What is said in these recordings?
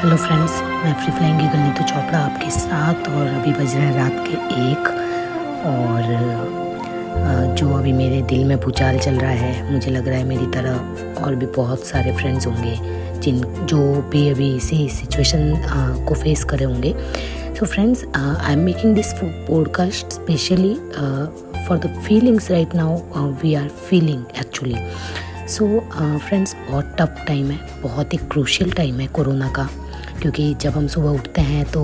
Friends मैं free flying गली तो चोपड़ा आपके साथ और अभी बज रहे हैं रात के एक। और जो अभी मेरे दिल में भूचाल चल रहा है, मुझे लग रहा है मेरी तरह और भी बहुत सारे फ्रेंड्स होंगे, जिन, जो भी अभी इसी सिचुएशन को फेस करे होंगे। So friends I am making this podcast specially for the feelings right now we are feeling actually so friends बहुत टफ टाइम है, बहुत ही क्रूशियल टाइम है कोरोना का। क्योंकि जब हम सुबह उठते हैं तो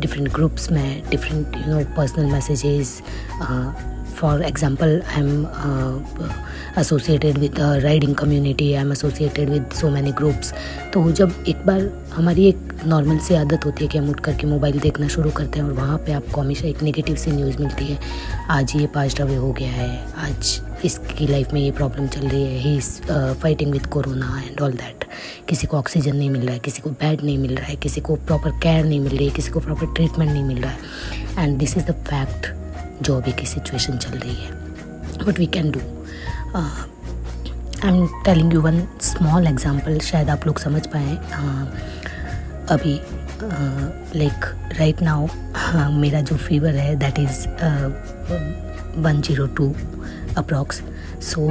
डिफरेंट ग्रुप्स में different you know personal messages for example I am associated with riding community I am associated with so many groups तो जब एक बार हमारी एक नॉर्मल सी आदत होती है कि हम उठ करके मोबाइल देखना शुरू करते हैं और वहाँ पे आपको हमेशा एक नेगेटिव सी न्यूज़ मिलती है, आज ये पास्ट अवे हो गया है, आज इसकी लाइफ में ये प्रॉब्लम चल रही है ही is fighting with corona and all that किसी को ऑक्सीजन नहीं मिल रहा है, किसी को बेड नहीं मिल रहा है, किसी को प्रॉपर केयर नहीं मिल रही है, किसी को प्रॉपर ट्रीटमेंट नहीं मिल रहा है. And this is the fact जो अभी की सिचुएशन चल रही है। What we can do I am telling you one small example शायद आप लोग समझ पाए। Uh, अभी लाइक राइट नाउ मेरा जो फीवर है that is one zero two approx so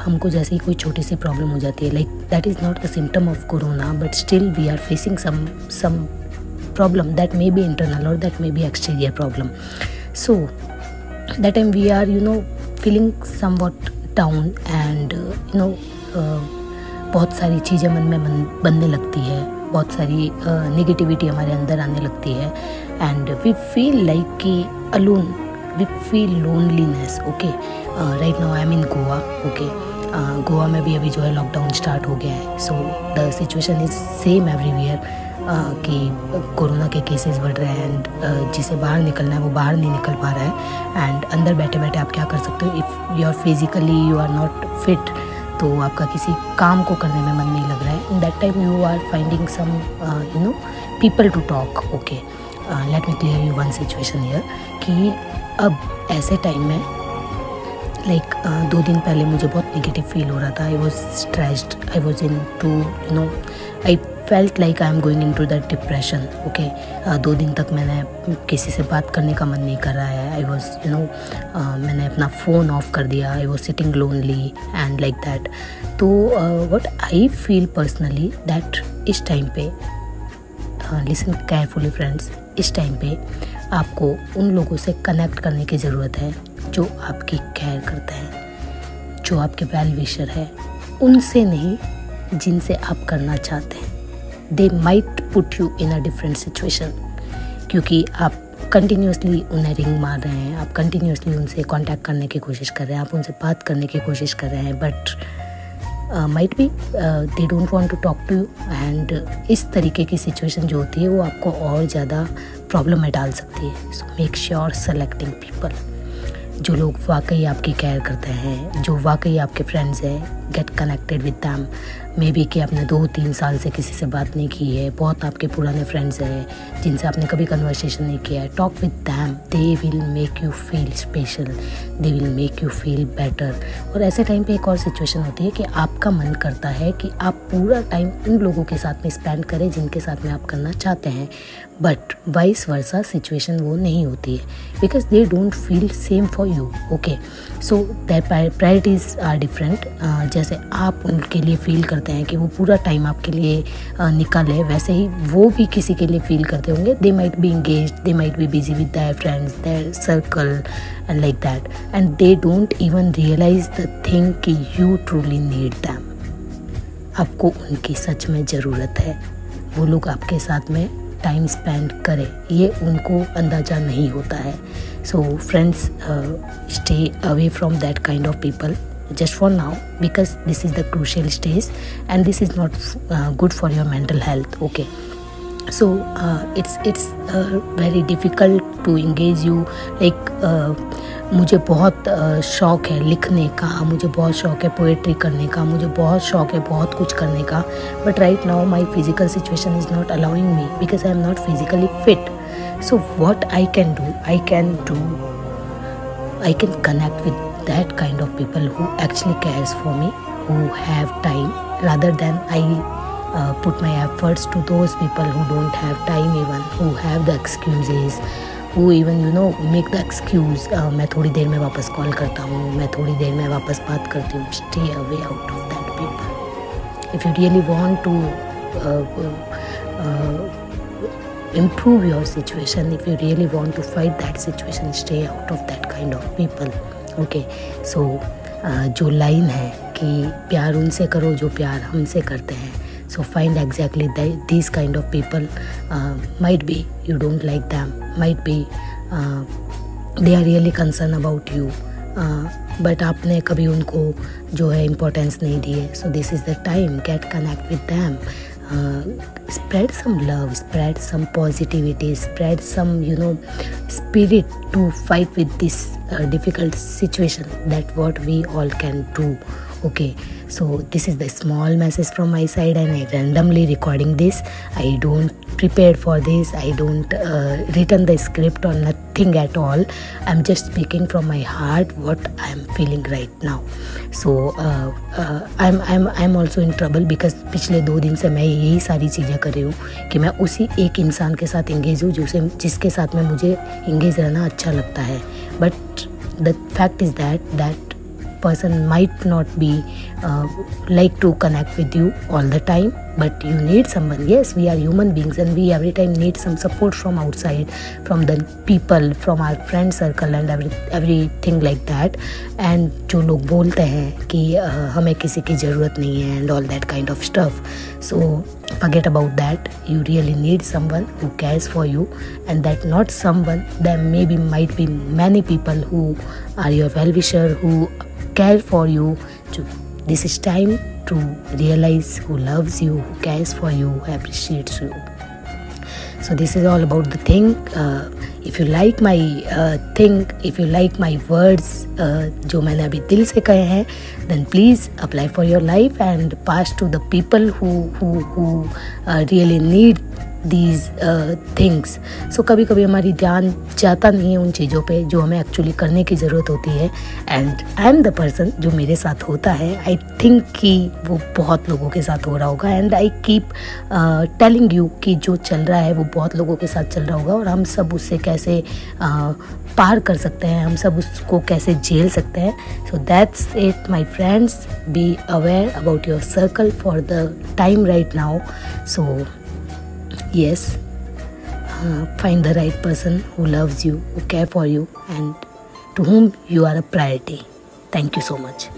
हमको जैसे ही कोई छोटी सी प्रॉब्लम हो जाती है like that is not the symptom of corona but still we are facing some some problem that may be internal और that may be exterior problem so that time we are you know feeling somewhat down and you know बहुत सारी चीज़ें मन में बनने लगती है। बहुत सारी नेगेटिविटी uh, हमारे अंदर आने लगती है। एंड वी फील लाइक कि alone we feel loneliness okay right now I am in Goa okay Goa में भी अभी जो है लॉकडाउन स्टार्ट हो गया है। So the situation is same everywhere कि कोरोना के केसेस बढ़ रहे हैं एंड जिसे बाहर निकलना है वो बाहर नहीं निकल पा रहा है। एंड अंदर बैठे बैठे आप क्या कर सकते हो? If you are physically you are not fit तो आपका किसी काम को करने में मन नहीं लग रहा है। In that time you are finding some you know people to talk okay let me clear you one situation year कि अब ऐसे टाइम में लाइक like, uh, दो दिन पहले मुझे बहुत नेगेटिव फील हो रहा था। I was stressed I was into you know I felt like I am going into that depression okay दो दिन तक मैंने किसी से बात करने का मन नहीं कर रहा है। आई वॉज़ यू नो मैंने अपना फ़ोन ऑफ़ कर दिया। I was sitting lonely and like that तो what I feel personally that इस टाइम पे लिसन केयरफुली फ्रेंड्स इस टाइम पे आपको उन लोगों से कनेक्ट करने की ज़रूरत है जो आपकी केयर करते हैं, जो आपके वेल विशर है। उनसे नहीं, जिनसे आप करना चाहते हैं। They might put you in a different situation क्योंकि आप कंटिन्यूसली उन्हें रिंग मार रहे हैं, आप कंटिन्यूसली उनसे कांटेक्ट करने की कोशिश कर रहे हैं, आप उनसे बात करने की कोशिश कर रहे हैं but might be they don't want to talk to you and इस तरीके की सिचुएशन जो होती है वो आपको और ज़्यादा प्रॉब्लम में डाल सकती है। So make sure selecting people जो लोग वाकई आपकी केयर करते हैं, जो वाकई आपके फ्रेंड्स हैं get connected with them maybe कि आपने दो, तीन साल से किसी से बात नहीं की है। बहुत आपके पुराने फ्रेंड्स हैं, जिनसे आपने कभी कन्वर्सेशन नहीं किया है। Talk with them they will make you feel special they will make you feel better और ऐसे टाइम पे एक और सिचुएशन होती है कि आपका मन करता है कि आप पूरा टाइम उन लोगों के साथ में स्पेंड करें जिनके साथ में आप करना चाहते हैं। बट वाइस वर्सा सिचुएशन वो नहीं होती है। Because they don't feel same for you okay so that priorities are different जैसे आप उनके लिए फील करते हैं कि वो पूरा टाइम आपके लिए निकाले। वैसे ही वो भी किसी के लिए फील करते होंगे। They might be engage they might be busy with their friends their circle and like that and they don't even realise the thing कि यू ट्रूली नीड दैम आपको उनकी सच में ज़रूरत है। वो लोग आपके साथ में टाइम स्पेंड करें। ये उनको अंदाज़ा नहीं होता है। So friends stay away from that kind of people just for now because this is the crucial stage and this is not uh, good for your mental health okay so uh, it's it's uh, very difficult to engage you like uh, मुझे बहुत शौक है लिखने का मुझे बहुत शौक है पोएट्री करने का मुझे बहुत शौक है बहुत कुछ करने का but right now my physical situation is not allowing me because I am not physically fit so what I can do I can do I can connect with that kind of people who actually cares for me who have time rather than i uh, put my efforts to those people who don't have time even who have the excuses who even you know make the excuse uh, मैं थोड़ी देर में वापस call करता हूँ मैं थोड़ी देर में वापस बात करती हूँ stay away out of that people if you really want to uh, uh, improve your situation if you really want to fight that situation stay out of that kind okay so जो line है कि प्यार उनसे करो जो प्यार हमसे करते हैं। So find exactly this kind of people might be you don't like them might be they are really concern about you but आपने कभी उनको जो है इम्पोर्टेंस नहीं दी है so this is the time get connect with them spread some love spread some positivity spread some you know spirit to fight with this uh, difficult situation. That what we all can do okay so this is the small message from my side and I randomly recording this I don't prepare for this I don't return the script और nothing at all I am just speaking from my heart what I am feeling right now so I am I am I am also in trouble because पिछले दो दिन से मैं यही सारी चीज़ें कर रही हूँ कि मैं उसी एक इंसान के साथ इंगेज हूँ जिसे, जिसके साथ में मुझे इंगेज रहना अच्छा लगता है. But the fact is that that person might not be uh, like to connect with you all the time but you need someone yes we are human beings and we every time need some support from outside from the people from our friend circle and every everything like that and जो लोग बोलते हैं कि uh, हमें किसी की ज़रूरत नहीं है and all that kind of stuff so forget about that you really need someone who cares for you and that not someone there maybe might be many people who are your well wisher who care for you to this is time to realize who loves you who cares for you who appreciates you so this is all about the thing uh, if you like my uh, thing if you like my words uh, जो मैंने अभी दिल से कहे हैं then please apply for your life and pass to the people who who who uh, really need these things so कभी कभी हमारी ध्यान जाता नहीं है उन चीज़ों पे जो हमें एक्चुअली करने की ज़रूरत होती है। And I am the person जो मेरे साथ होता है। आई थिंक कि वो बहुत लोगों के साथ हो रहा होगा। And I keep telling you कि जो चल रहा है वो बहुत लोगों के साथ चल रहा होगा। और हम सब उससे कैसे uh, पार कर सकते हैं। हम सब उसको कैसे झेल सकते हैं। So that's it my friends be aware about your circle for the time right now so yes. Uh, find the right person who loves you who care for you and to whom you are a priority. Thank you so much